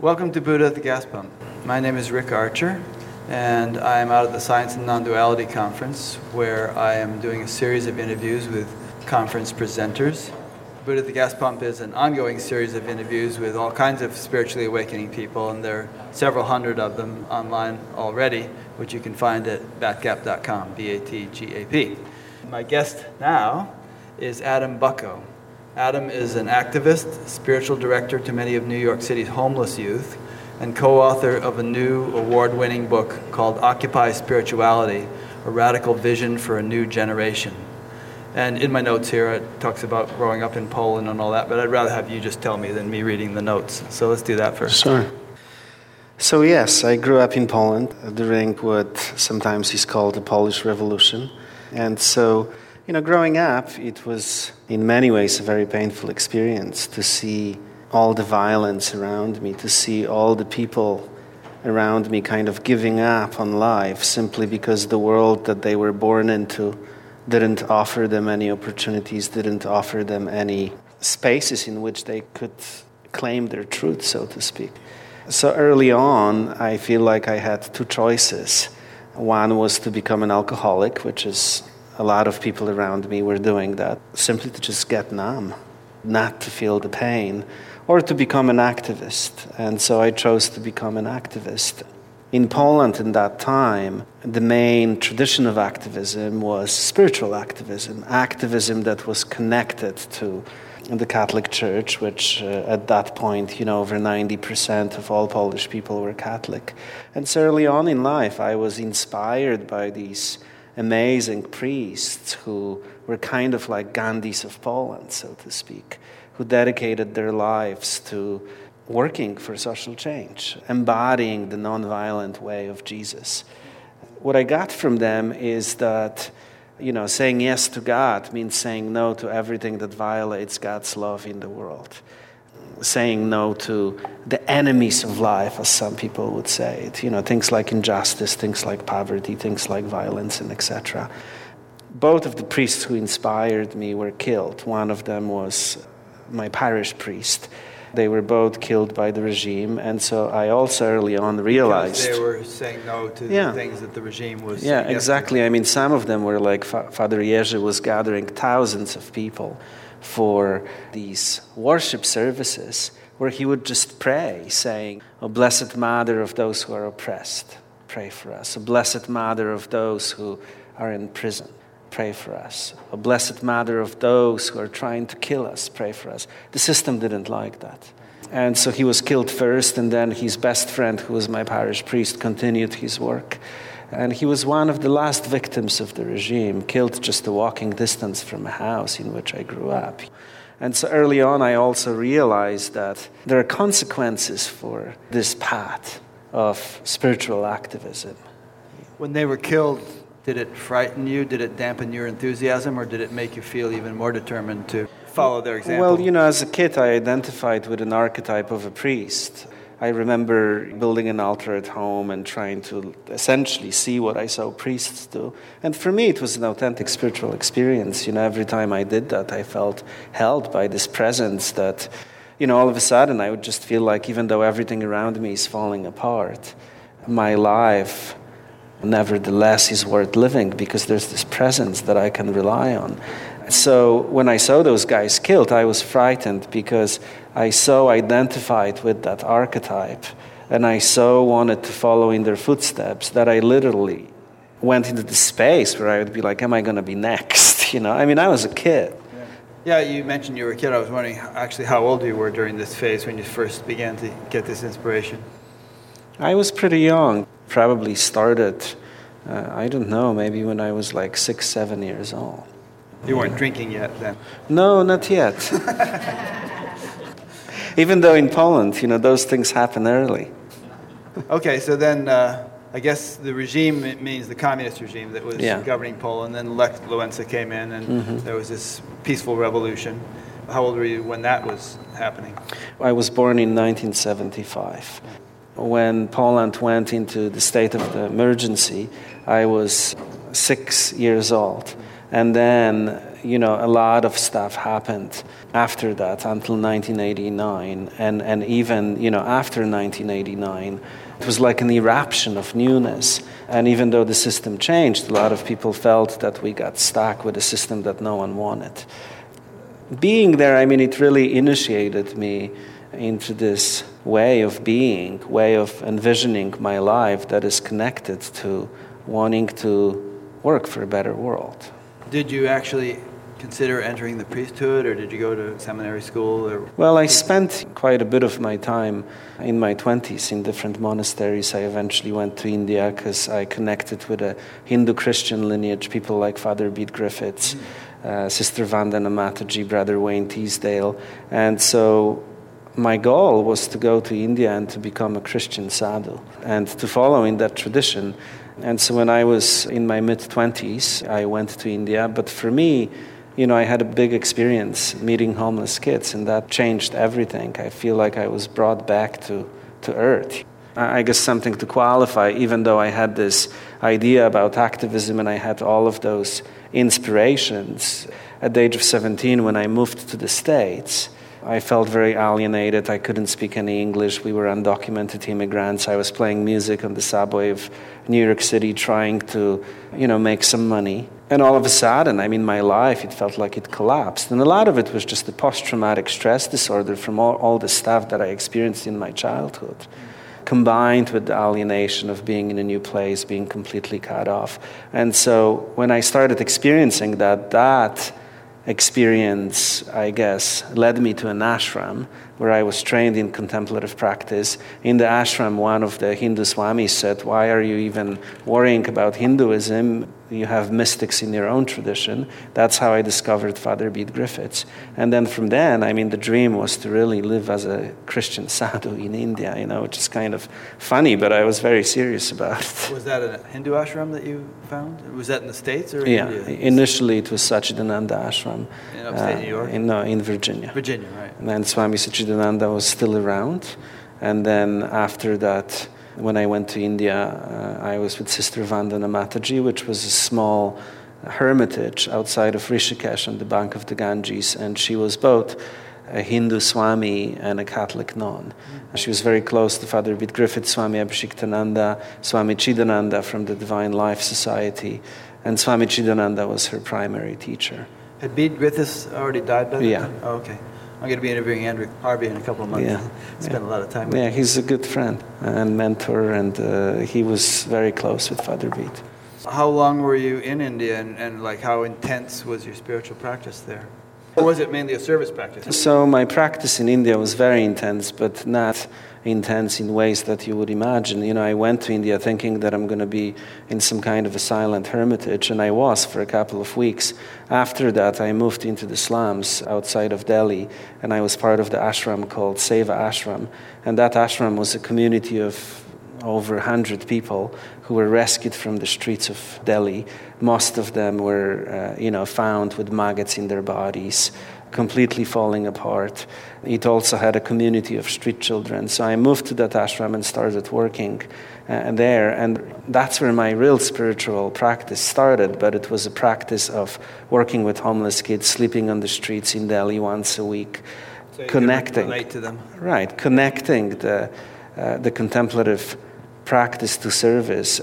Welcome to Buddha at the Gas Pump. My name is Rick Archer, and I am out at the Science and Non-Duality Conference, where I am doing a series of interviews with conference presenters. Buddha at the Gas Pump is an ongoing series of interviews with all kinds of spiritually awakening people, and there are several hundred of them online already, which you can find at batgap.com, B-A-T-G-A-P. My guest now is Adam Bucko. Adam is an activist, spiritual director to many of New York City's homeless youth, and co author of a new award winning book called Occupy Spirituality A Radical Vision for a New Generation. And in my notes here, it talks about growing up in Poland and all that, but I'd rather have you just tell me than me reading the notes. So let's do that first. Sure. So, yes, I grew up in Poland during what sometimes is called the Polish Revolution. And so, you know, growing up, it was in many ways a very painful experience to see all the violence around me, to see all the people around me kind of giving up on life simply because the world that they were born into didn't offer them any opportunities, didn't offer them any spaces in which they could claim their truth, so to speak. So early on, I feel like I had two choices. One was to become an alcoholic, which is a lot of people around me were doing that, simply to just get numb, not to feel the pain, or to become an activist. And so I chose to become an activist. In Poland, in that time, the main tradition of activism was spiritual activism, activism that was connected to the Catholic Church, which uh, at that point, you know, over 90% of all Polish people were Catholic. And so early on in life, I was inspired by these amazing priests who were kind of like Gandhis of Poland, so to speak, who dedicated their lives to working for social change, embodying the nonviolent way of Jesus. What I got from them is that, you know, saying yes to God means saying no to everything that violates God's love in the world saying no to the enemies of life, as some people would say it. You know, things like injustice, things like poverty, things like violence, and etc. Both of the priests who inspired me were killed. One of them was my parish priest. They were both killed by the regime, and so I also early on realized because they were saying no to yeah. the things that the regime was. Yeah, exactly. I mean, some of them were like Father Jerzy was gathering thousands of people for these worship services where he would just pray, saying, O blessed Mother of those who are oppressed, pray for us. O blessed Mother of those who are in prison, pray for us. O blessed Mother of those who are trying to kill us, pray for us. The system didn't like that. And so he was killed first, and then his best friend, who was my parish priest, continued his work. And he was one of the last victims of the regime, killed just a walking distance from a house in which I grew up. And so early on, I also realized that there are consequences for this path of spiritual activism. When they were killed, did it frighten you? Did it dampen your enthusiasm? Or did it make you feel even more determined to follow their example? Well, you know, as a kid, I identified with an archetype of a priest. I remember building an altar at home and trying to essentially see what I saw priests do. And for me, it was an authentic spiritual experience. You know, every time I did that, I felt held by this presence that, you know, all of a sudden I would just feel like even though everything around me is falling apart, my life nevertheless is worth living because there's this presence that I can rely on. So when I saw those guys killed, I was frightened because I so identified with that archetype and I so wanted to follow in their footsteps that I literally went into the space where I would be like, Am I going to be next? You know, I mean, I was a kid. Yeah. yeah, you mentioned you were a kid. I was wondering actually how old you were during this phase when you first began to get this inspiration. I was pretty young. Probably started, uh, I don't know, maybe when I was like six, seven years old. You weren't drinking yet then? No, not yet. Even though in Poland, you know, those things happen early. Okay, so then uh, I guess the regime means the communist regime that was yeah. governing Poland. Then Lech Walesa came in, and mm-hmm. there was this peaceful revolution. How old were you when that was happening? I was born in 1975. When Poland went into the state of the emergency, I was six years old. And then you know, a lot of stuff happened after that until 1989. And, and even, you know, after 1989, it was like an eruption of newness. And even though the system changed, a lot of people felt that we got stuck with a system that no one wanted. Being there, I mean, it really initiated me into this way of being, way of envisioning my life that is connected to wanting to work for a better world. Did you actually consider entering the priesthood or did you go to seminary school or? Well i spent quite a bit of my time in my 20s in different monasteries. I eventually went to india because i connected with a hindu christian lineage people like father bede griffiths uh, sister vandana mataji brother wayne teasdale. And so my goal was to go to india and to become a christian sadhu and to follow in that tradition and so when I was in my mid 20s, I went to India. But for me, you know, I had a big experience meeting homeless kids, and that changed everything. I feel like I was brought back to, to earth. I guess something to qualify, even though I had this idea about activism and I had all of those inspirations. At the age of 17, when I moved to the States, I felt very alienated. I couldn't speak any English. We were undocumented immigrants. I was playing music on the subway of New York City trying to, you know, make some money. And all of a sudden, I mean, my life, it felt like it collapsed. And a lot of it was just the post traumatic stress disorder from all, all the stuff that I experienced in my childhood, combined with the alienation of being in a new place, being completely cut off. And so when I started experiencing that, that experience, I guess, led me to an ashram where I was trained in contemplative practice. In the ashram, one of the Hindu swamis said, Why are you even worrying about Hinduism? You have mystics in your own tradition. That's how I discovered Father Bede Griffiths. And then from then, I mean, the dream was to really live as a Christian sadhu in India, you know, which is kind of funny, but I was very serious about it. Was that a Hindu ashram that you found? Was that in the States or yeah, India? initially it was Satchidananda Ashram. In upstate uh, New York? In, no, in Virginia. Virginia, right. And then Swami Satchidananda was still around. And then after that, when I went to India, uh, I was with Sister Vandana Mataji, which was a small hermitage outside of Rishikesh on the bank of the Ganges, and she was both a Hindu Swami and a Catholic nun. She was very close to Father Bede Griffith, Swami Abhishiktananda, Swami Chidananda from the Divine Life Society, and Swami Chidananda was her primary teacher. Had Bede Griffiths already died by then? Yeah. Oh, okay. I'm going to be interviewing Andrew Harvey in a couple of months. Yeah. Spend a lot of time with Yeah, he's a good friend and mentor, and uh, he was very close with Father Bede. How long were you in India and, and like how intense was your spiritual practice there? Or was it mainly a service practice? So my practice in India was very intense, but not intense in ways that you would imagine. You know, I went to India thinking that I'm going to be in some kind of a silent hermitage, and I was for a couple of weeks. After that, I moved into the slums outside of Delhi, and I was part of the ashram called Seva Ashram. And that ashram was a community of over 100 people who were rescued from the streets of Delhi. Most of them were, uh, you know, found with maggots in their bodies, completely falling apart. It also had a community of street children. So I moved to that ashram and started working uh, there. And that's where my real spiritual practice started. But it was a practice of working with homeless kids, sleeping on the streets in Delhi once a week, So connecting. to them. Right, connecting the, uh, the contemplative practice to service.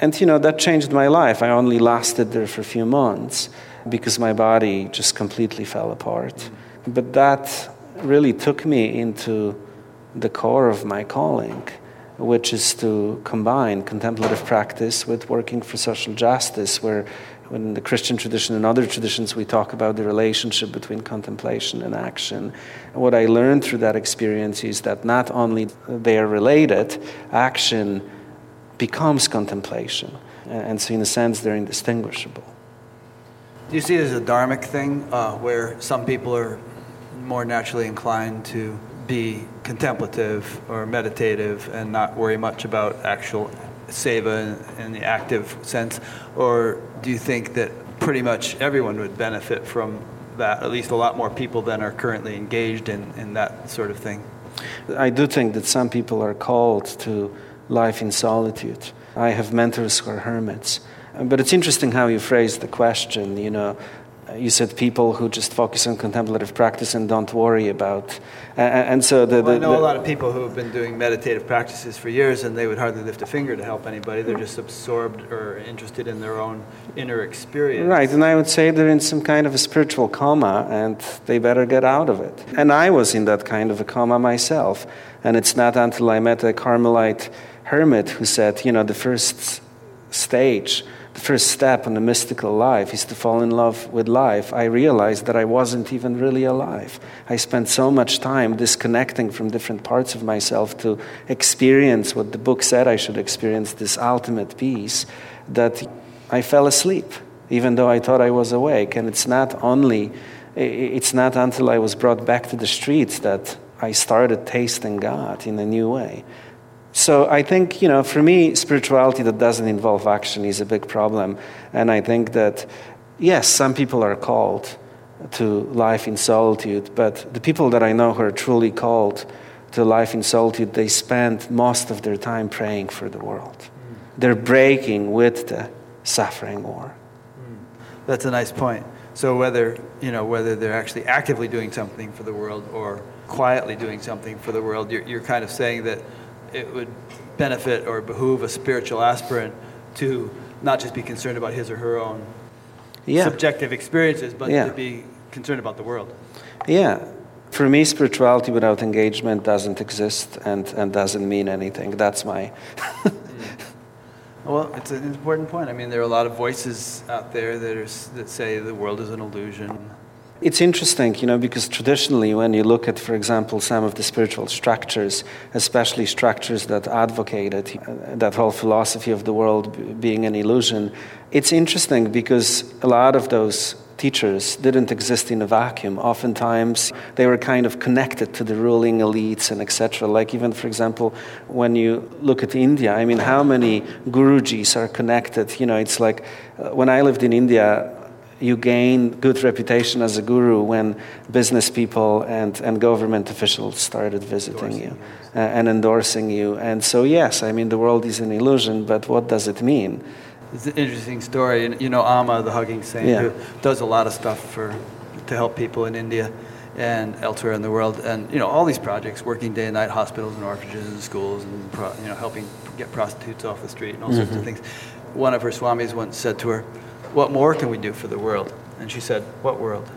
And you know, that changed my life. I only lasted there for a few months because my body just completely fell apart. But that really took me into the core of my calling, which is to combine contemplative practice with working for social justice, where in the Christian tradition and other traditions we talk about the relationship between contemplation and action. And what I learned through that experience is that not only they are related, action becomes contemplation. And so in a sense they're indistinguishable. Do you see it as a dharmic thing uh, where some people are more naturally inclined to be contemplative or meditative and not worry much about actual seva in, in the active sense? Or do you think that pretty much everyone would benefit from that, at least a lot more people than are currently engaged in, in that sort of thing? I do think that some people are called to life in solitude. I have mentors who are hermits. But it's interesting how you phrase the question, you know, you said people who just focus on contemplative practice and don't worry about. Uh, and so the, the, well, I know the, a lot of people who have been doing meditative practices for years, and they would hardly lift a finger to help anybody. They're just absorbed or interested in their own inner experience. Right, and I would say they're in some kind of a spiritual coma, and they better get out of it. And I was in that kind of a coma myself. And it's not until I met a Carmelite hermit who said, you know, the first stage first step in the mystical life is to fall in love with life, I realized that I wasn't even really alive. I spent so much time disconnecting from different parts of myself to experience what the book said I should experience this ultimate peace that I fell asleep, even though I thought I was awake. And it's not only, it's not until I was brought back to the streets that I started tasting God in a new way. So I think, you know, for me, spirituality that doesn't involve action is a big problem. And I think that, yes, some people are called to life in solitude, but the people that I know who are truly called to life in solitude, they spend most of their time praying for the world. Mm. They're breaking with the suffering war. Mm. That's a nice point. So whether, you know, whether they're actually actively doing something for the world or quietly doing something for the world, you're, you're kind of saying that it would benefit or behoove a spiritual aspirant to not just be concerned about his or her own yeah. subjective experiences, but yeah. to be concerned about the world. Yeah. For me, spirituality without engagement doesn't exist and, and doesn't mean anything. That's my. well, it's an important point. I mean, there are a lot of voices out there that, are, that say the world is an illusion. It's interesting, you know, because traditionally, when you look at, for example, some of the spiritual structures, especially structures that advocated that whole philosophy of the world being an illusion, it's interesting because a lot of those teachers didn't exist in a vacuum. Oftentimes, they were kind of connected to the ruling elites and etc. Like even, for example, when you look at India, I mean, how many gurujis are connected? You know, it's like uh, when I lived in India, you gain good reputation as a guru when business people and, and government officials started visiting endorsing you uh, and endorsing you. And so, yes, I mean, the world is an illusion, but what does it mean? It's an interesting story. You know, Amma, the hugging saint, yeah. who does a lot of stuff for, to help people in India and elsewhere in the world. And, you know, all these projects, working day and night, hospitals and orphanages and schools, and, you know, helping get prostitutes off the street and all mm-hmm. sorts of mm-hmm. things. One of her swamis once said to her, what more can we do for the world? And she said, What world?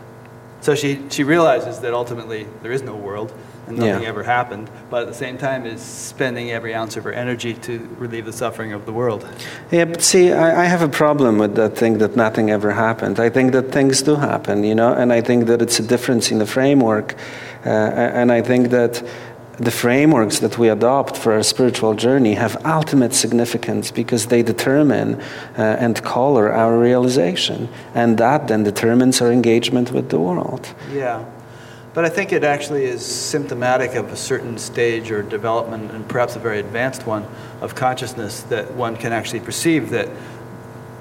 So she, she realizes that ultimately there is no world and nothing yeah. ever happened, but at the same time is spending every ounce of her energy to relieve the suffering of the world. Yeah, but see, I, I have a problem with that thing that nothing ever happened. I think that things do happen, you know, and I think that it's a difference in the framework. Uh, and I think that the frameworks that we adopt for our spiritual journey have ultimate significance because they determine uh, and color our realization. And that then determines our engagement with the world. Yeah. But I think it actually is symptomatic of a certain stage or development, and perhaps a very advanced one, of consciousness that one can actually perceive that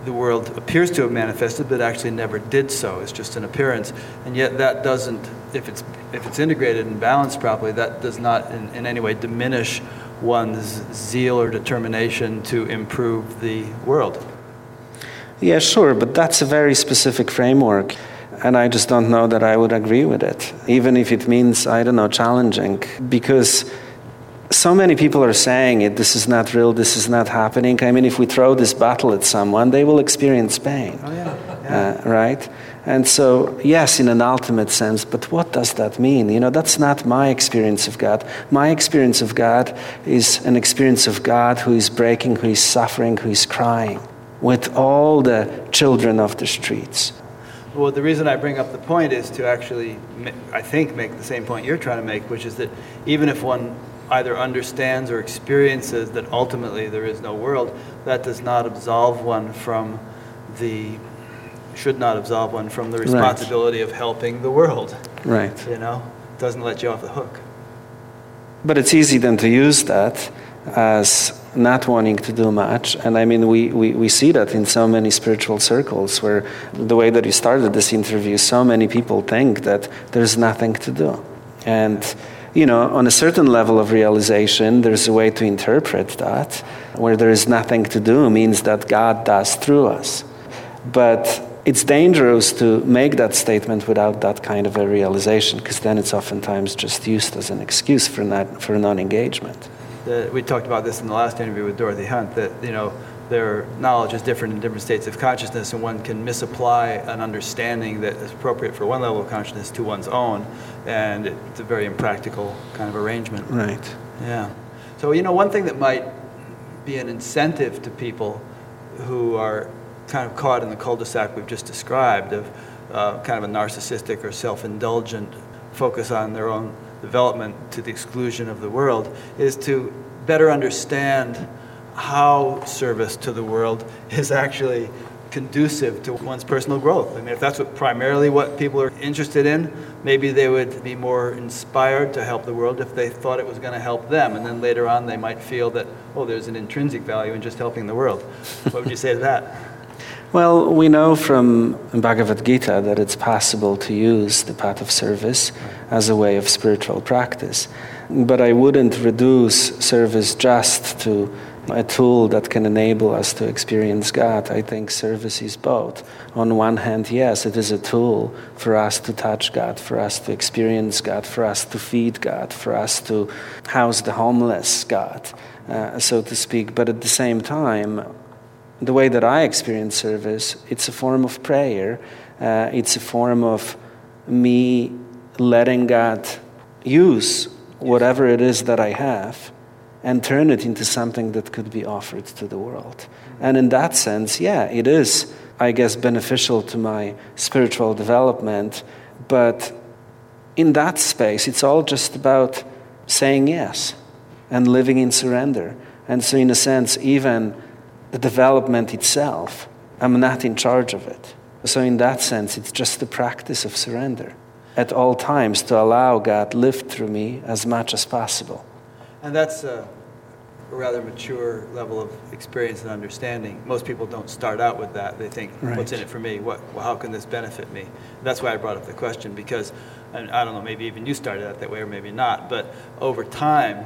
the world appears to have manifested, but actually never did so. It's just an appearance. And yet, that doesn't, if it's, if it's integrated and balanced properly, that does not in, in any way diminish one's zeal or determination to improve the world. Yeah, sure, but that's a very specific framework. And I just don't know that I would agree with it, even if it means, I don't know, challenging. Because so many people are saying it this is not real this is not happening. I mean if we throw this bottle at someone they will experience pain. Oh, yeah. Yeah. Uh, right? And so yes in an ultimate sense but what does that mean? You know that's not my experience of god. My experience of god is an experience of god who is breaking who is suffering who is crying with all the children of the streets. Well, the reason I bring up the point is to actually, I think, make the same point you're trying to make, which is that even if one either understands or experiences that ultimately there is no world, that does not absolve one from the should not absolve one from the responsibility right. of helping the world. Right. You know, doesn't let you off the hook. But it's easy then to use that as not wanting to do much. And I mean, we, we, we see that in so many spiritual circles where the way that you started this interview, so many people think that there's nothing to do. And you know, on a certain level of realization, there's a way to interpret that, where there is nothing to do means that God does through us. But it's dangerous to make that statement without that kind of a realization, because then it's oftentimes just used as an excuse for, not, for non-engagement. we talked about this in the last interview with Dorothy Hunt, that, you know, their knowledge is different in different states of consciousness, and one can misapply an understanding that is appropriate for one level of consciousness to one's own, and it's a very impractical kind of arrangement. Right. Yeah. So, you know, one thing that might be an incentive to people who are kind of caught in the cul-de-sac we've just described of uh, kind of a narcissistic or self-indulgent focus on their own development to the exclusion of the world is to better understand how service to the world is actually conducive to one's personal growth. I mean, if that's what primarily what people are interested in, maybe they would be more inspired to help the world if they thought it was going to help them. And then later on, they might feel that, oh, there's an intrinsic value in just helping the world. What would you say to that? Well, we know from Bhagavad Gita that it's possible to use the path of service as a way of spiritual practice. But I wouldn't reduce service just to a tool that can enable us to experience God. I think service is both. On one hand, yes, it is a tool for us to touch God, for us to experience God, for us to feed God, for us to house the homeless God, uh, so to speak. But at the same time, the way that I experience service, it's a form of prayer. Uh, it's a form of me letting God use whatever it is that I have and turn it into something that could be offered to the world. And in that sense, yeah, it is, I guess, beneficial to my spiritual development. But in that space, it's all just about saying yes and living in surrender. And so, in a sense, even the development itself. I'm not in charge of it. So, in that sense, it's just the practice of surrender at all times to allow God live through me as much as possible. And that's a rather mature level of experience and understanding. Most people don't start out with that. They think, right. "What's in it for me? What? Well, how can this benefit me?" That's why I brought up the question because, and I don't know, maybe even you started out that way, or maybe not. But over time.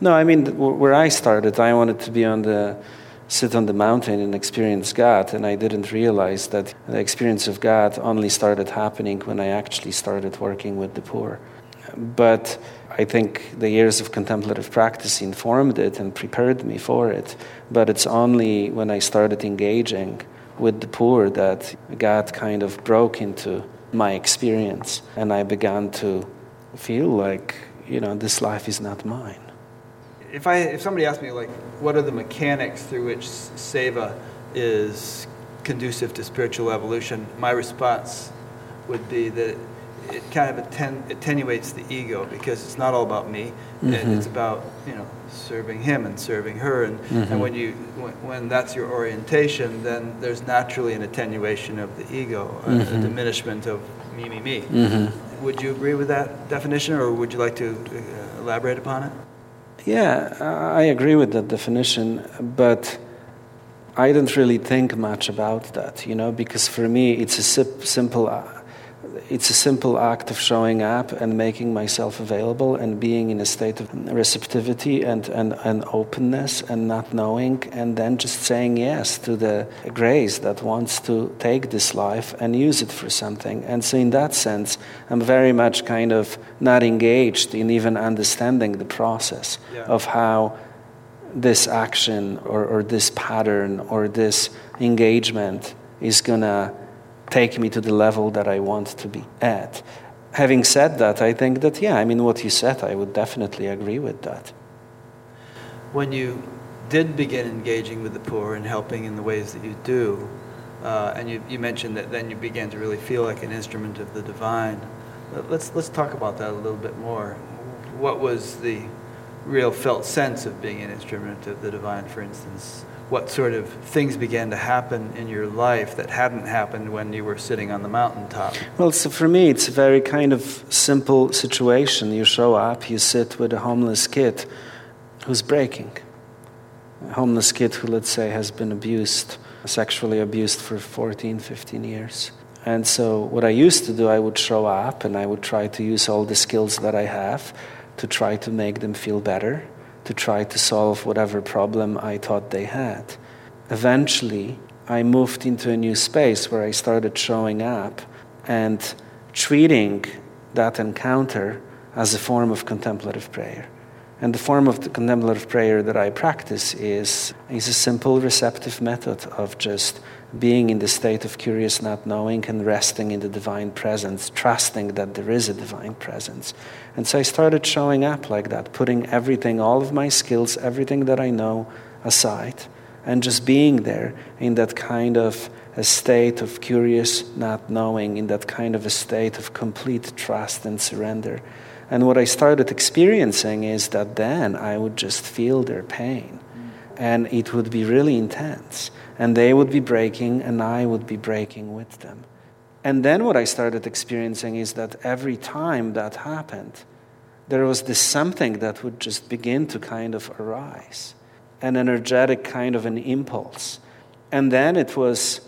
No, I mean, where I started, I wanted to be on the sit on the mountain and experience God. And I didn't realize that the experience of God only started happening when I actually started working with the poor. But I think the years of contemplative practice informed it and prepared me for it. But it's only when I started engaging with the poor that God kind of broke into my experience and I began to feel like, you know, this life is not mine if I if somebody asked me like what are the mechanics through which seva is conducive to spiritual evolution, my response would be that it kind of atten- attenuates the ego because it's not all about me. Mm-hmm. It's about you know serving him and serving her, and, mm-hmm. and when you when, when, that's your orientation, then there's naturally an attenuation of the ego, a, a, mm-hmm. diminishment of me, me, me. Mm-hmm. Would you agree with that definition, or would you like to uh, elaborate upon it? Yeah, I agree with that definition, but I don't really think much about that, you know, because for me it's a simple it's a simple act of showing up and making myself available and being in a state of receptivity and, and, and openness and not knowing, and then just saying yes to the grace that wants to take this life and use it for something. And so, in that sense, I'm very much kind of not engaged in even understanding the process yeah. of how this action or, or this pattern or this engagement is going to take me to the level that I want to be at. Having said that, I think that, yeah, I mean, what you said, I would definitely agree with that. When you did begin engaging with the poor and helping in the ways that you do, uh, and you, you mentioned that then you began to really feel like an instrument of the divine. Let's, let's talk about that a little bit more. What was the real felt sense of being an instrument of the divine, for instance? What sort of things began to happen in your life that hadn't happened when you were sitting on the mountaintop? Well, so for me, it's a very kind of simple situation. You show up, you sit with a homeless kid who's breaking. A homeless kid who, let's say, has been abused, sexually abused for 14, 15 years. And so, what I used to do, I would show up and I would try to use all the skills that I have to try to make them feel better to try to solve whatever problem I thought they had. Eventually, I moved into a new space where I started showing up and treating that encounter as a form of contemplative prayer. And the form of the contemplative prayer that I practice is, is a simple receptive method of just being in the state of curious not knowing and resting in the divine presence, trusting that there is a divine presence. And so I started showing up like that, putting everything, all of my skills, everything that I know aside, and just being there in that kind of a state of curious not knowing, in that kind of a state of complete trust and surrender. And what I started experiencing is that then I would just feel their pain. And it would be really intense. And they would be breaking, and I would be breaking with them. And then what I started experiencing is that every time that happened, there was this something that would just begin to kind of arise an energetic kind of an impulse. And then it was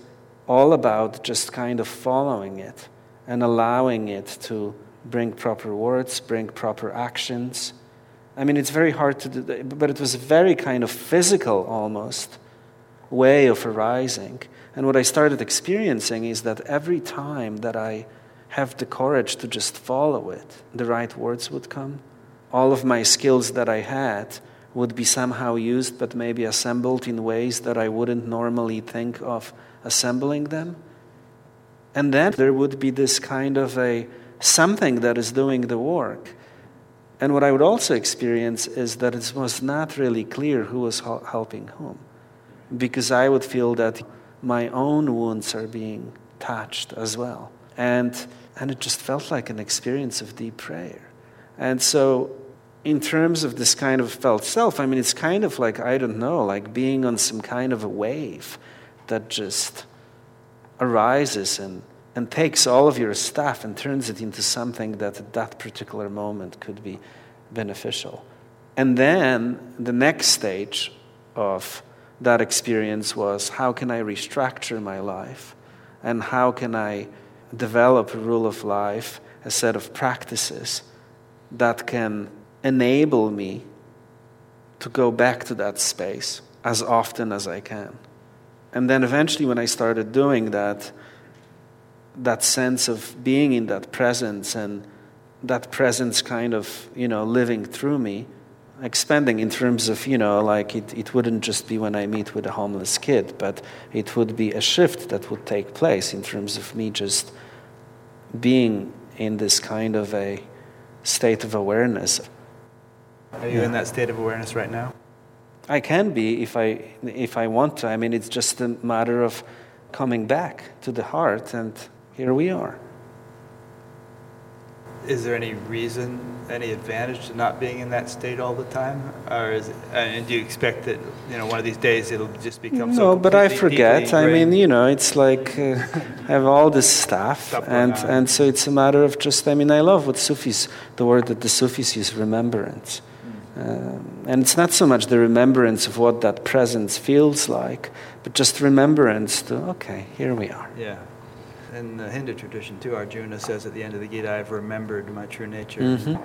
all about just kind of following it and allowing it to bring proper words, bring proper actions. I mean, it's very hard to do, but it was very kind of physical almost way of arising. And what I started experiencing is that every time that I have the courage to just follow it, the right words would come. All of my skills that I had would be somehow used, but maybe assembled in ways that I wouldn't normally think of assembling them. And then there would be this kind of a something that is doing the work. And what I would also experience is that it was not really clear who was helping whom, because I would feel that my own wounds are being touched as well. And, and it just felt like an experience of deep prayer. And so, in terms of this kind of felt self, I mean, it's kind of like, I don't know, like being on some kind of a wave that just arises and and takes all of your stuff and turns it into something that at that particular moment could be beneficial. And then the next stage of that experience was how can I restructure my life? And how can I develop a rule of life, a set of practices that can enable me to go back to that space as often as I can? And then eventually, when I started doing that, that sense of being in that presence and that presence kind of, you know, living through me, expanding in terms of, you know, like it, it wouldn't just be when I meet with a homeless kid, but it would be a shift that would take place in terms of me just being in this kind of a state of awareness. Are you yeah. in that state of awareness right now? I can be if I if I want to. I mean, it's just a matter of coming back to the heart and here we are. Is there any reason, any advantage to not being in that state all the time, or is it, and do you expect that you know one of these days it'll just become no? So but I forget. I mean, you know, it's like uh, I have all this stuff, stuff and and so it's a matter of just. I mean, I love what Sufis, the word that the Sufis use, remembrance. Hmm. Um, and it's not so much the remembrance of what that presence feels like, but just remembrance to, okay, here we are. Yeah in the Hindu tradition too, Arjuna says at the end of the Gita, I've remembered my true nature. Mm-hmm.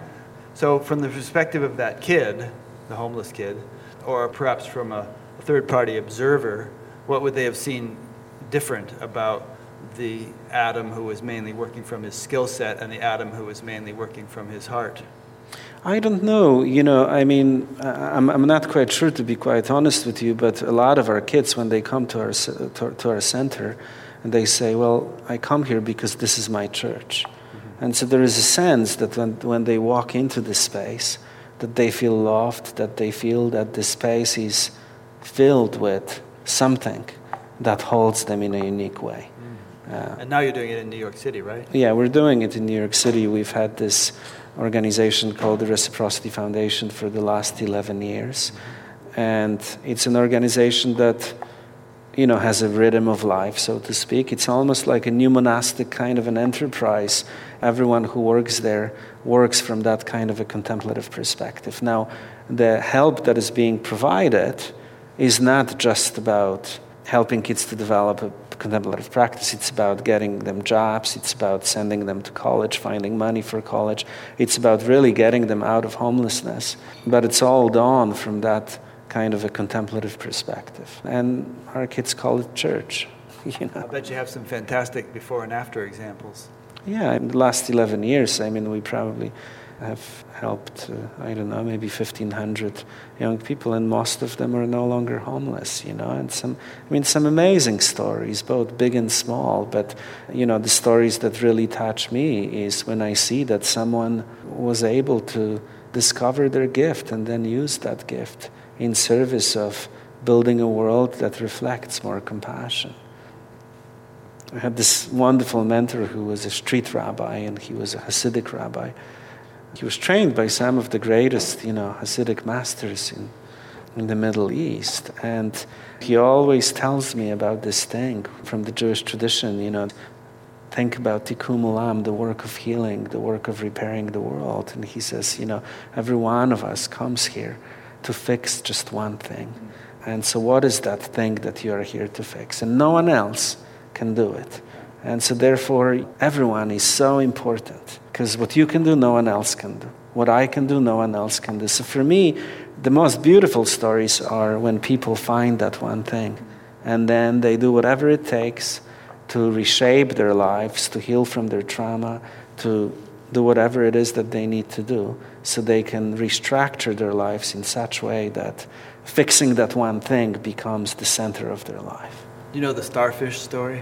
So, from the perspective of that kid, the homeless kid, or perhaps from a, third party observer, what would they have seen different about the Adam who was mainly working from his skill set and the Adam who was mainly working from his heart? I don't know. You know, I mean, I'm, I'm not quite sure to be quite honest with you, but a lot of our kids, when they come to our, to, to our center, and they say, Well, I come here because this is my church. Mm-hmm. And so there is a sense that when, when they walk into this space, that they feel loved, that they feel that this space is filled with something that holds them in a unique way. Mm. Uh, and now you're doing it in New York City, right? Yeah, we're doing it in New York City. We've had this organization called the Reciprocity Foundation for the last 11 years. Mm-hmm. And it's an organization that you know, has a rhythm of life, so to speak. It's almost like a new monastic kind of an enterprise. Everyone who works there works from that kind of a contemplative perspective. Now, the help that is being provided is not just about helping kids to develop a contemplative practice. It's about getting them jobs. It's about sending them to college, finding money for college. It's about really getting them out of homelessness. But it's all done from that kind of a contemplative perspective. And our kids call it church. You know? I bet you have some fantastic before and after examples. Yeah, in the last 11 years, I mean, we probably have helped, uh, I don't know, maybe 1,500 young people, and most of them are no longer homeless, you know. And some, I mean, some amazing stories, both big and small. But, you know, the stories that really touch me is when I see that someone was able to discover their gift and then use that gift in service of building a world that reflects more compassion. I had this wonderful mentor who was a street rabbi, and he was a Hasidic rabbi. He was trained by some of the greatest, you know, Hasidic masters in, in the Middle East. And he always tells me about this thing from the Jewish tradition, you know, think about tikkun olam, the work of healing, the work of repairing the world. And he says, you know, every one of us comes here to fix just one thing. And so, what is that thing that you are here to fix? And no one else can do it. And so, therefore, everyone is so important because what you can do, no one else can do. What I can do, no one else can do. So, for me, the most beautiful stories are when people find that one thing and then they do whatever it takes to reshape their lives, to heal from their trauma, to do whatever it is that they need to do so they can restructure their lives in such a way that fixing that one thing becomes the center of their life. You know the starfish story?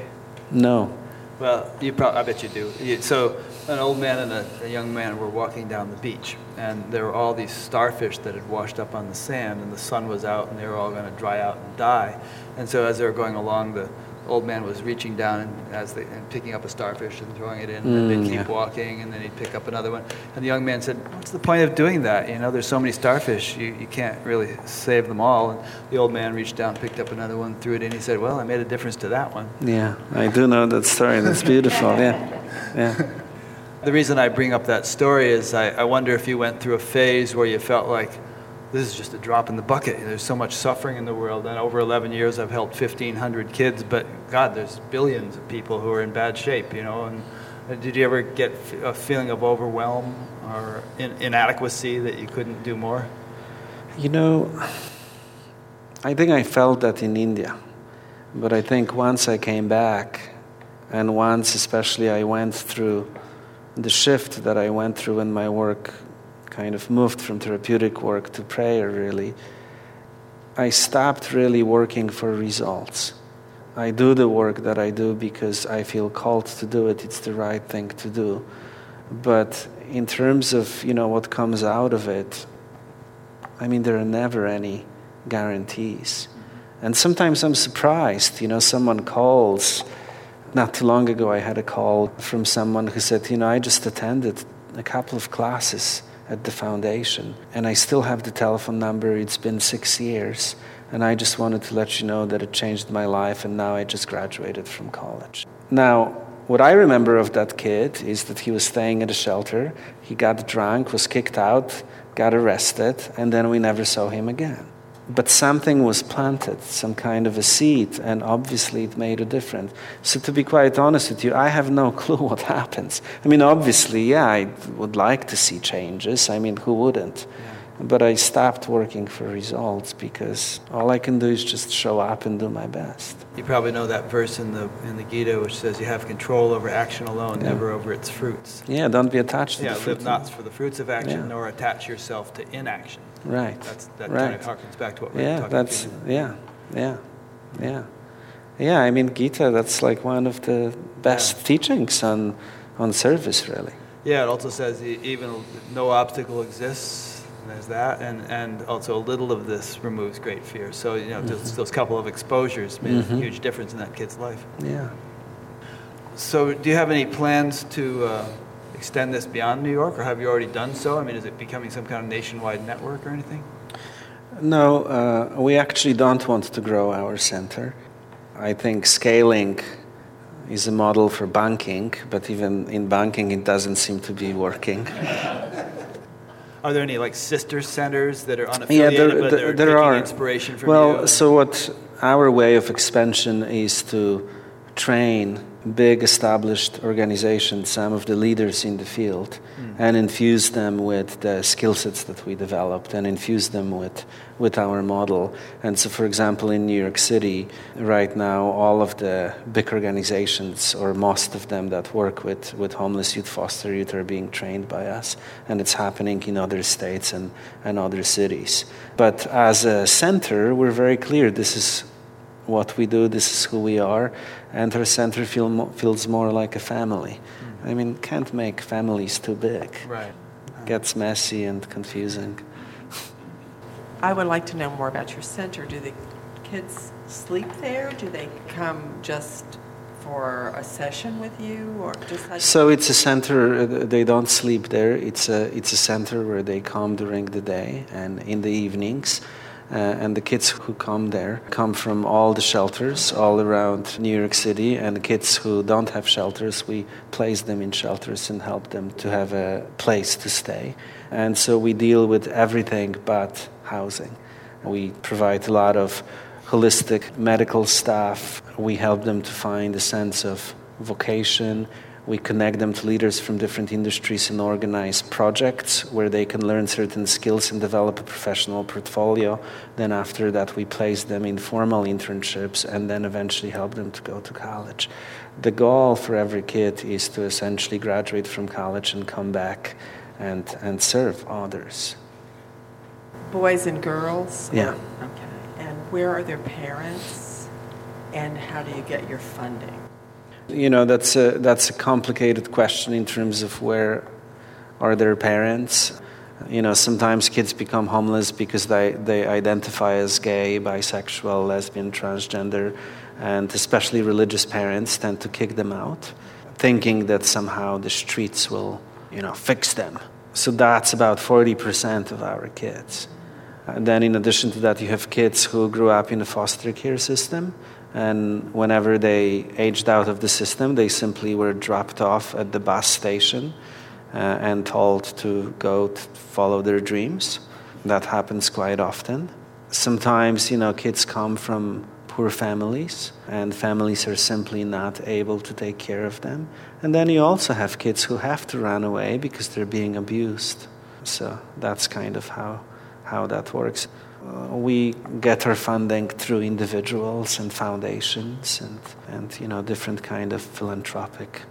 No. Well, you probably, I bet you do. You, so, an old man and a, a, young man were walking down the beach, and there were all these starfish that had washed up on the sand, and the sun was out, and they were all going to dry out and die. And so, as they were going along, the old man was reaching down and as they and picking up a starfish and throwing it in, and they'd mm, keep yeah. walking, and then he'd pick up another one. And the young man said, "What's the point of doing that? You know, there's so many starfish, you, you can't really save them all." And the old man reached down, picked up another one, threw it in. He said, "Well, I made a difference to that one." Yeah, I do know that story. That's beautiful. Yeah, yeah. The reason I bring up that story is I, I wonder if you went through a phase where you felt like this is just a drop in the bucket. There's so much suffering in the world. And over 11 years, I've helped 1,500 kids, but God, there's billions of people who are in bad shape, you know. And uh, did you ever get a feeling of overwhelm or in, inadequacy that you couldn't do more? You know, I think I felt that in India. But I think once I came back, and once especially I went through the shift that I went through in my work, kind of moved from therapeutic work to prayer, really, I stopped really working for results. I do the work that I do because I feel called to do it. It's the right thing to do. But in terms of you know what comes out of it, I mean there are never any guarantees. And sometimes I'm surprised. You know, someone calls. Not too long ago, I had a call from someone who said, You know, I just attended a couple of classes at the foundation, and I still have the telephone number. It's been six years, and I just wanted to let you know that it changed my life, and now I just graduated from college. Now, what I remember of that kid is that he was staying at a shelter, he got drunk, was kicked out, got arrested, and then we never saw him again but something was planted, some kind of a seed, and obviously it made a difference. So, to be quite honest with you, I have no clue what happens. I mean, obviously, yeah, I would like to see changes. I mean, who wouldn't? Yeah. But I stopped working for results because all I can do is just show up and do my best. You probably know that verse in the in the Gita which says you have control over action alone, yeah. never over its fruits. Yeah, don't be attached to yeah, the fruit. live not for the fruits of action, yeah. nor attach yourself to inaction. Right. That's, that right. kind of harkens back to what we yeah, were talking that's, about. Yeah, yeah, yeah. Yeah, I mean, Gita, that's like one of the best yeah. teachings on, on service, really. Yeah, it also says even no obstacle exists. There's that, and, and also a little of this removes great fear. So, you know, mm-hmm. those, those couple of exposures made mm-hmm. a huge difference in that kid's life. Yeah. So, do you have any plans to uh, extend this beyond New York, or have you already done so? I mean, is it becoming some kind of nationwide network or anything? No, uh, we actually don't want to grow our center. I think scaling is a model for banking, but even in banking, it doesn't seem to be working. Are there any like sister centers that are unaffiliated, yeah, there, but they're there are. inspiration from well, you? so what our way of expansion is to train big established organizations, some of the leaders in the field, mm. and infuse them with the skill sets that we developed and infuse them with, with our model. And so, for example, in New York City, right now, all of the big organizations, or most of them that work with, with homeless youth, foster youth, are being trained by us. And it's happening in other states and, and other cities. But as a center, we're very clear this is what we do, this is who we are, and her center feel, feels more like a family. Mm-hmm. I mean, can't make families too big. Right. Gets messy and confusing. I would like to know more about your center. Do the kids sleep there? Do they come just for a session with you, or just? Like so it's a center. Uh, they don't sleep there. It's a it's a center where they come during the day and in the evenings Uh, and the kids who come there come from all the shelters all around New York City. And the kids who don't have shelters, we place them in shelters and help them to have a place to stay. And so we deal with everything but housing. We provide a lot of holistic medical staff. We help them to find a sense of vocation we connect them to leaders from different industries and organize projects where they can learn certain skills and develop a professional portfolio. Then, after that, we place them in formal internships and then eventually help them to go to college. The goal for every kid is to essentially graduate from college and come back and, and serve others. Boys and girls? Yeah. Okay. And where are their parents? And how do you get your funding? You know, that's a, that's a complicated question in terms of where are their parents. You know, sometimes kids become homeless because they, they identify as gay, bisexual, lesbian, transgender, and especially religious parents tend to kick them out, thinking that somehow the streets will, you know, fix them. So that's about 40% of our kids. And then, in addition to that, you have kids who grew up in the foster care system and whenever they aged out of the system, they simply were dropped off at the bus station uh, and told to go to follow their dreams. That happens quite often. Sometimes, you know, kids come from poor families, and families are simply not able to take care of them. And then you also have kids who have to run away because they're being abused. So that's kind of how, how that works. Uh, we get our funding through individuals and foundations and, and you know different kind of philanthropic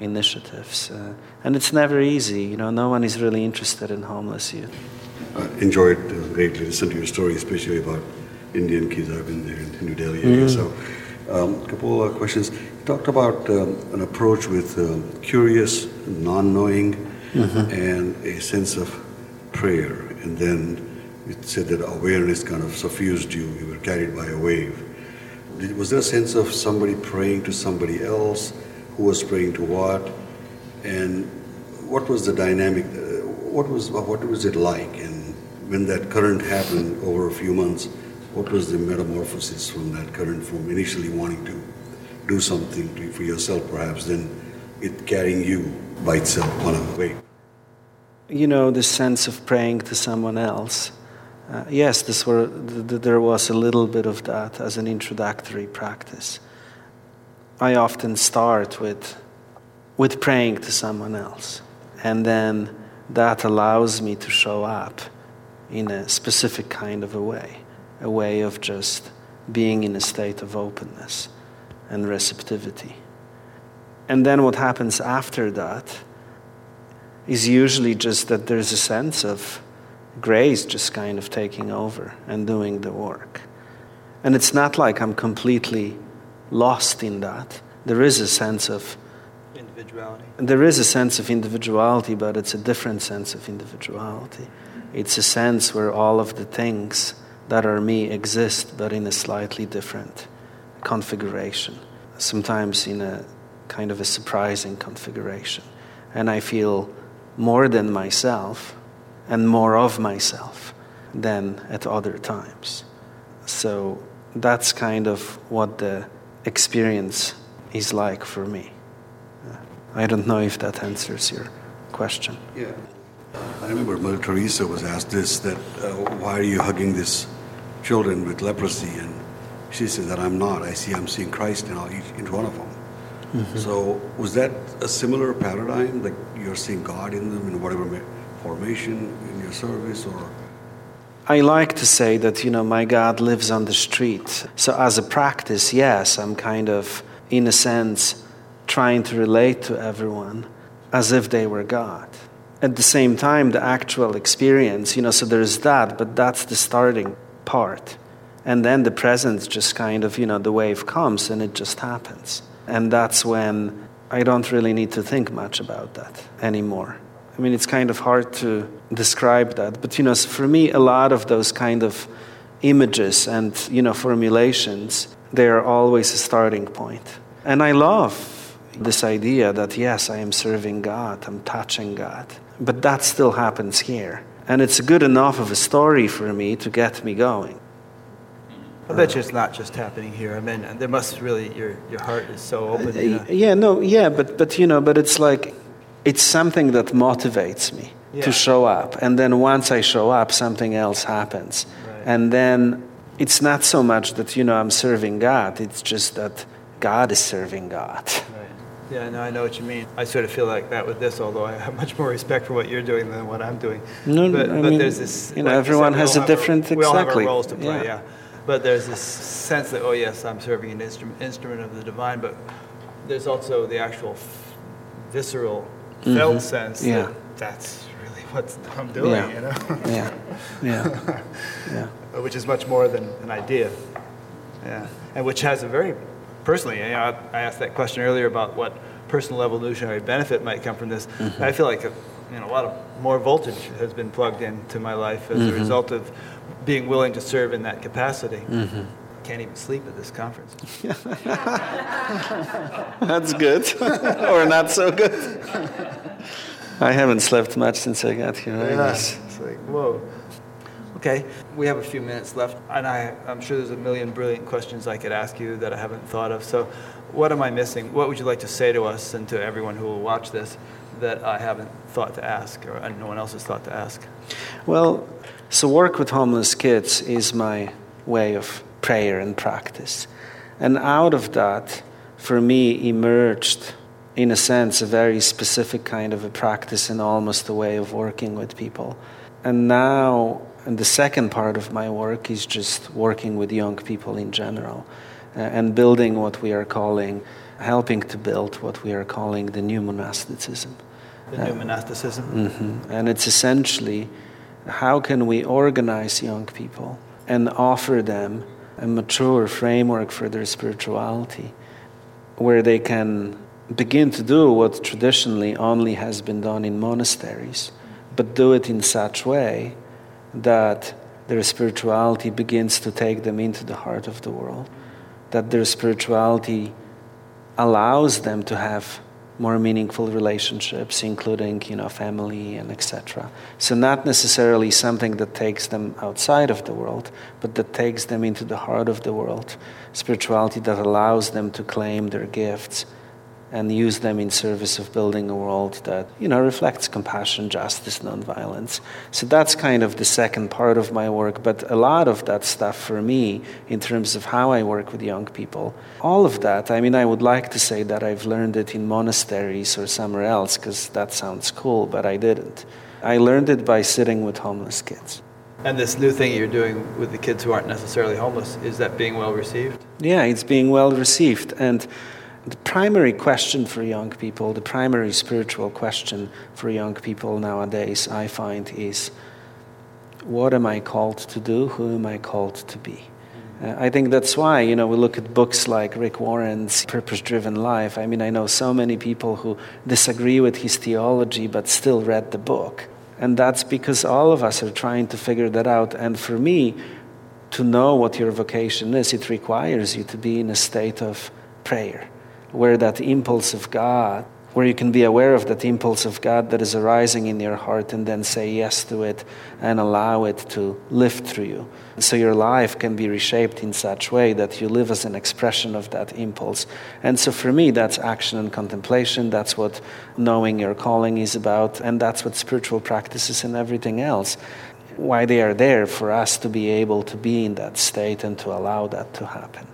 initiatives uh, and it's never easy you know no one is really interested in homeless youth I enjoyed uh, greatly listening to your story especially about Indian kids I've been there in New Delhi area mm. so a um, couple of questions you talked about um, an approach with um, curious non-knowing mm-hmm. and a sense of prayer and then it said that awareness kind of suffused you, you were carried by a wave. Was there a sense of somebody praying to somebody else? Who was praying to what? And what was the dynamic? Uh, what was, what was it like? And when that current happened over a few months, what was the metamorphosis from that current from initially wanting to do something to, for yourself perhaps, then it carrying you by itself on a wave? You know, the sense of praying to someone else uh, yes, this were, th- th- there was a little bit of that as an introductory practice. I often start with, with praying to someone else, and then that allows me to show up in a specific kind of a way, a way of just being in a state of openness and receptivity. And then what happens after that is usually just that there's a sense of grace just kind of taking over and doing the work. And it's not like I'm completely lost in that. There is a sense of individuality. There is a sense of individuality, but it's a different sense of individuality. It's a sense where all of the things that are me exist, but in a slightly different configuration. Sometimes in a kind of a surprising configuration. And I feel more than myself and more of myself than at other times. So that's kind of what the experience is like for me. I don't know if that answers your question. Yeah. I remember Mother Teresa was asked this that uh, why are you hugging these children with leprosy? And she said that I'm not. I see I'm seeing Christ in, all, each, in one of them. Mm-hmm. So was that a similar paradigm? Like you're seeing God in them in whatever formation in your service, or? I like to say that you know my God lives on the street. So as a practice, yes, I'm kind of, in a sense, trying to relate to everyone as if they were God. At the same time, the actual experience, you know, so there's that, but that's the starting part. And then the presence just kind of, you know, the wave comes and it just happens. And that's when I don't really need to think much about that anymore. I mean, it's kind of hard to describe that. But, you know, for me, a lot of those kind of images and, you know, formulations, they are always a starting point. And I love this idea that, yes, I am serving God, I'm touching God. But that still happens here. And it's good enough of a story for me to get me going. I bet you it's not just happening here. I mean, there must really your your heart is so open. You uh, know? Yeah, no, yeah, but but you know, but it's like it's something that motivates me yeah. to show up, and then once I show up, something else happens, right. and then it's not so much that you know I'm serving God. It's just that God is serving God. Right. Yeah, no, I know what you mean. I sort of feel like that with this, although I have much more respect for what you're doing than what I'm doing. No, but, I but mean, there's this. You know, like everyone you said, has a different. A, we exactly. all have our roles to play. yeah. yeah but there's this sense that, oh, yes, I'm serving an instrument, instrument of the divine, but there's also the actual f- visceral, mm-hmm. felt sense yeah. that that's really what I'm doing, yeah. you know? yeah, yeah, yeah. Which is much more than an idea. Yeah, and which has a very, personally, you know, I asked that question earlier about what personal evolutionary benefit might come from this. Mm-hmm. I feel like a, you know, a lot of more voltage has been plugged into my life as mm-hmm. a result of being willing to serve in that capacity. Mm-hmm. Can't even sleep at this conference. That's good, or not so good. I haven't slept much since I got here. Yeah. It's like whoa. Okay, we have a few minutes left, and I, I'm sure there's a million brilliant questions I could ask you that I haven't thought of. So, what am I missing? What would you like to say to us and to everyone who will watch this that I haven't thought to ask, or no one else has thought to ask? Well, so, work with homeless kids is my way of prayer and practice. And out of that, for me, emerged, in a sense, a very specific kind of a practice and almost a way of working with people. And now, and the second part of my work is just working with young people in general uh, and building what we are calling, helping to build what we are calling the new monasticism. The new uh, monasticism? Mm-hmm. And it's essentially how can we organize young people and offer them a mature framework for their spirituality where they can begin to do what traditionally only has been done in monasteries, but do it in such way that their spirituality begins to take them into the heart of the world, that their spirituality allows them to have more meaningful relationships, including you know family and etc. So not necessarily something that takes them outside of the world, but that takes them into the heart of the world. Spirituality that allows them to claim their gifts and use them in service of building a world that you know reflects compassion, justice, nonviolence. So that's kind of the second part of my work. But a lot of that stuff for me, in terms of how I work with young people, all of that. I mean, I would like to say that I've learned it in monasteries or somewhere else because that sounds cool, but I didn't. I learned it by sitting with homeless kids. And this new thing you're doing with the kids who aren't necessarily homeless, is that being well received? Yeah, it's being well received. And the primary question for young people, the primary spiritual question for young people nowadays, I find, is what am I called to do? Who am I called to be? Uh, I think that's why, you know, we look at books like Rick Warren's Purpose Driven Life. I mean, I know so many people who disagree with his theology but still read the book. And that's because all of us are trying to figure that out. And for me, to know what your vocation is, it requires you to be in a state of prayer where that impulse of God, where you can be aware of that impulse of God that is arising in your heart and then say yes to it and allow it to live through you. So your life can be reshaped in such way that you live as an expression of that impulse. And so for me, that's action and contemplation. That's what knowing your calling is about. And that's what spiritual practices and everything else why they are there for us to be able to be in that state and to allow that to happen.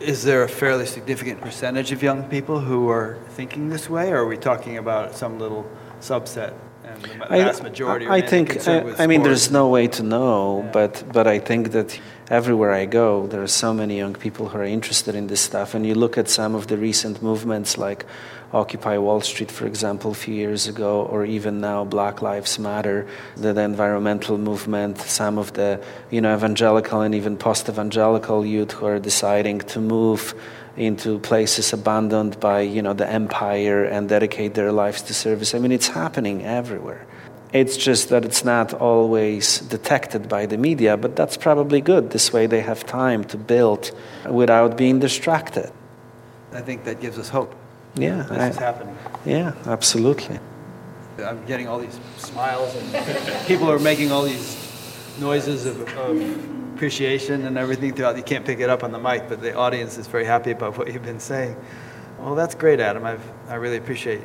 Is there a fairly significant percentage of young people who are thinking this way, or are we talking about some little subset? And the vast majority are I think, I, uh, with I mean, there's no way to know, Yeah. but, but I think that everywhere I go, there are so many young people who are interested in this stuff. And you look at some of the recent movements like Occupy Wall Street, for example, a few years ago, or even now Black Lives Matter, the, the environmental movement, some of the you know, evangelical and even post evangelical youth who are deciding to move into places abandoned by you know the empire and dedicate their lives to service. I mean, it's happening everywhere. It's just that it's not always detected by the media, but that's probably good. This way, they have time to build without being distracted. I think that gives us hope. Yeah, This is happening. yeah, absolutely. I'm getting all these smiles, and people are making all these noises of, of appreciation and everything throughout. You can't pick it up on the mic, but the audience is very happy about what you've been saying. Well, that's great, Adam. I've, I really appreciate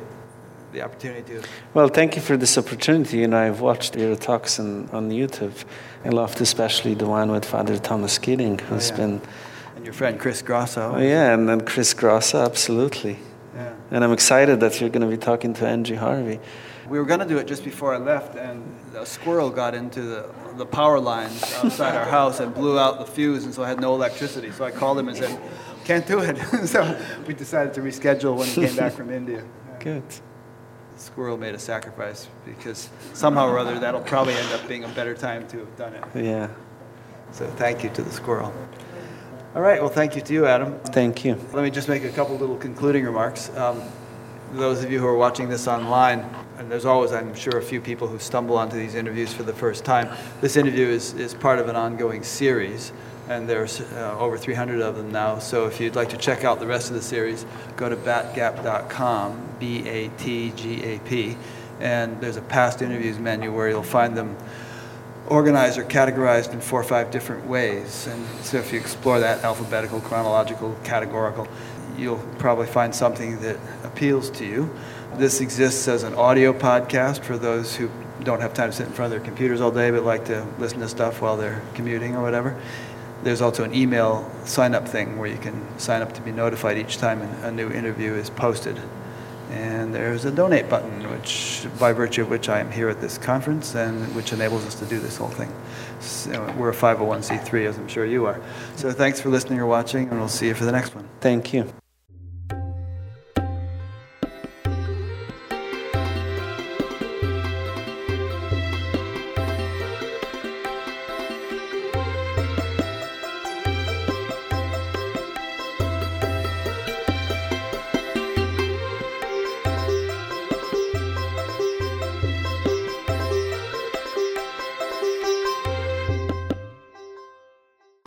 the opportunity to. Well, thank you for this opportunity. You know, I've watched your talks on, on YouTube. I loved especially the one with Father Thomas Keating, who's oh, yeah. been, And your friend Chris Grosso. oh yeah, and then Chris Grosso, absolutely. And I'm excited that you're going to be talking to Andrew Harvey. We were going to do it just before I left, and a squirrel got into the, the power lines outside our house and blew out the fuse, and so I had no electricity. So I called him and said, Can't do it. so we decided to reschedule when he came back from India. Good. The squirrel made a sacrifice because somehow or other that'll probably end up being a better time to have done it. Yeah. So thank you to the squirrel. All right, well, thank you to you, Adam. Thank you. Let me just make a couple little concluding remarks. Um, those of you who are watching this online, and there's always, I'm sure, a few people who stumble onto these interviews for the first time. This interview is, is part of an ongoing series, and there's uh, over 300 of them now. So if you'd like to check out the rest of the series, go to batgap.com, B A T G A P, and there's a past interviews menu where you'll find them organized or categorized in four or five different ways. And so if you explore that alphabetical, chronological, categorical, you'll probably find something that appeals to you. This exists as an audio podcast for those who don't have time to sit in front of their computers all day but like to listen to stuff while they're commuting or whatever. There's also an email sign up thing where you can sign up to be notified each time a new interview is posted. And there's a donate button, which, by virtue of which I am here at this conference and which enables us to do this whole thing. So we're a 501c3, as I'm sure you are. So thanks for listening or watching, and we'll see you for the next one. Thank you.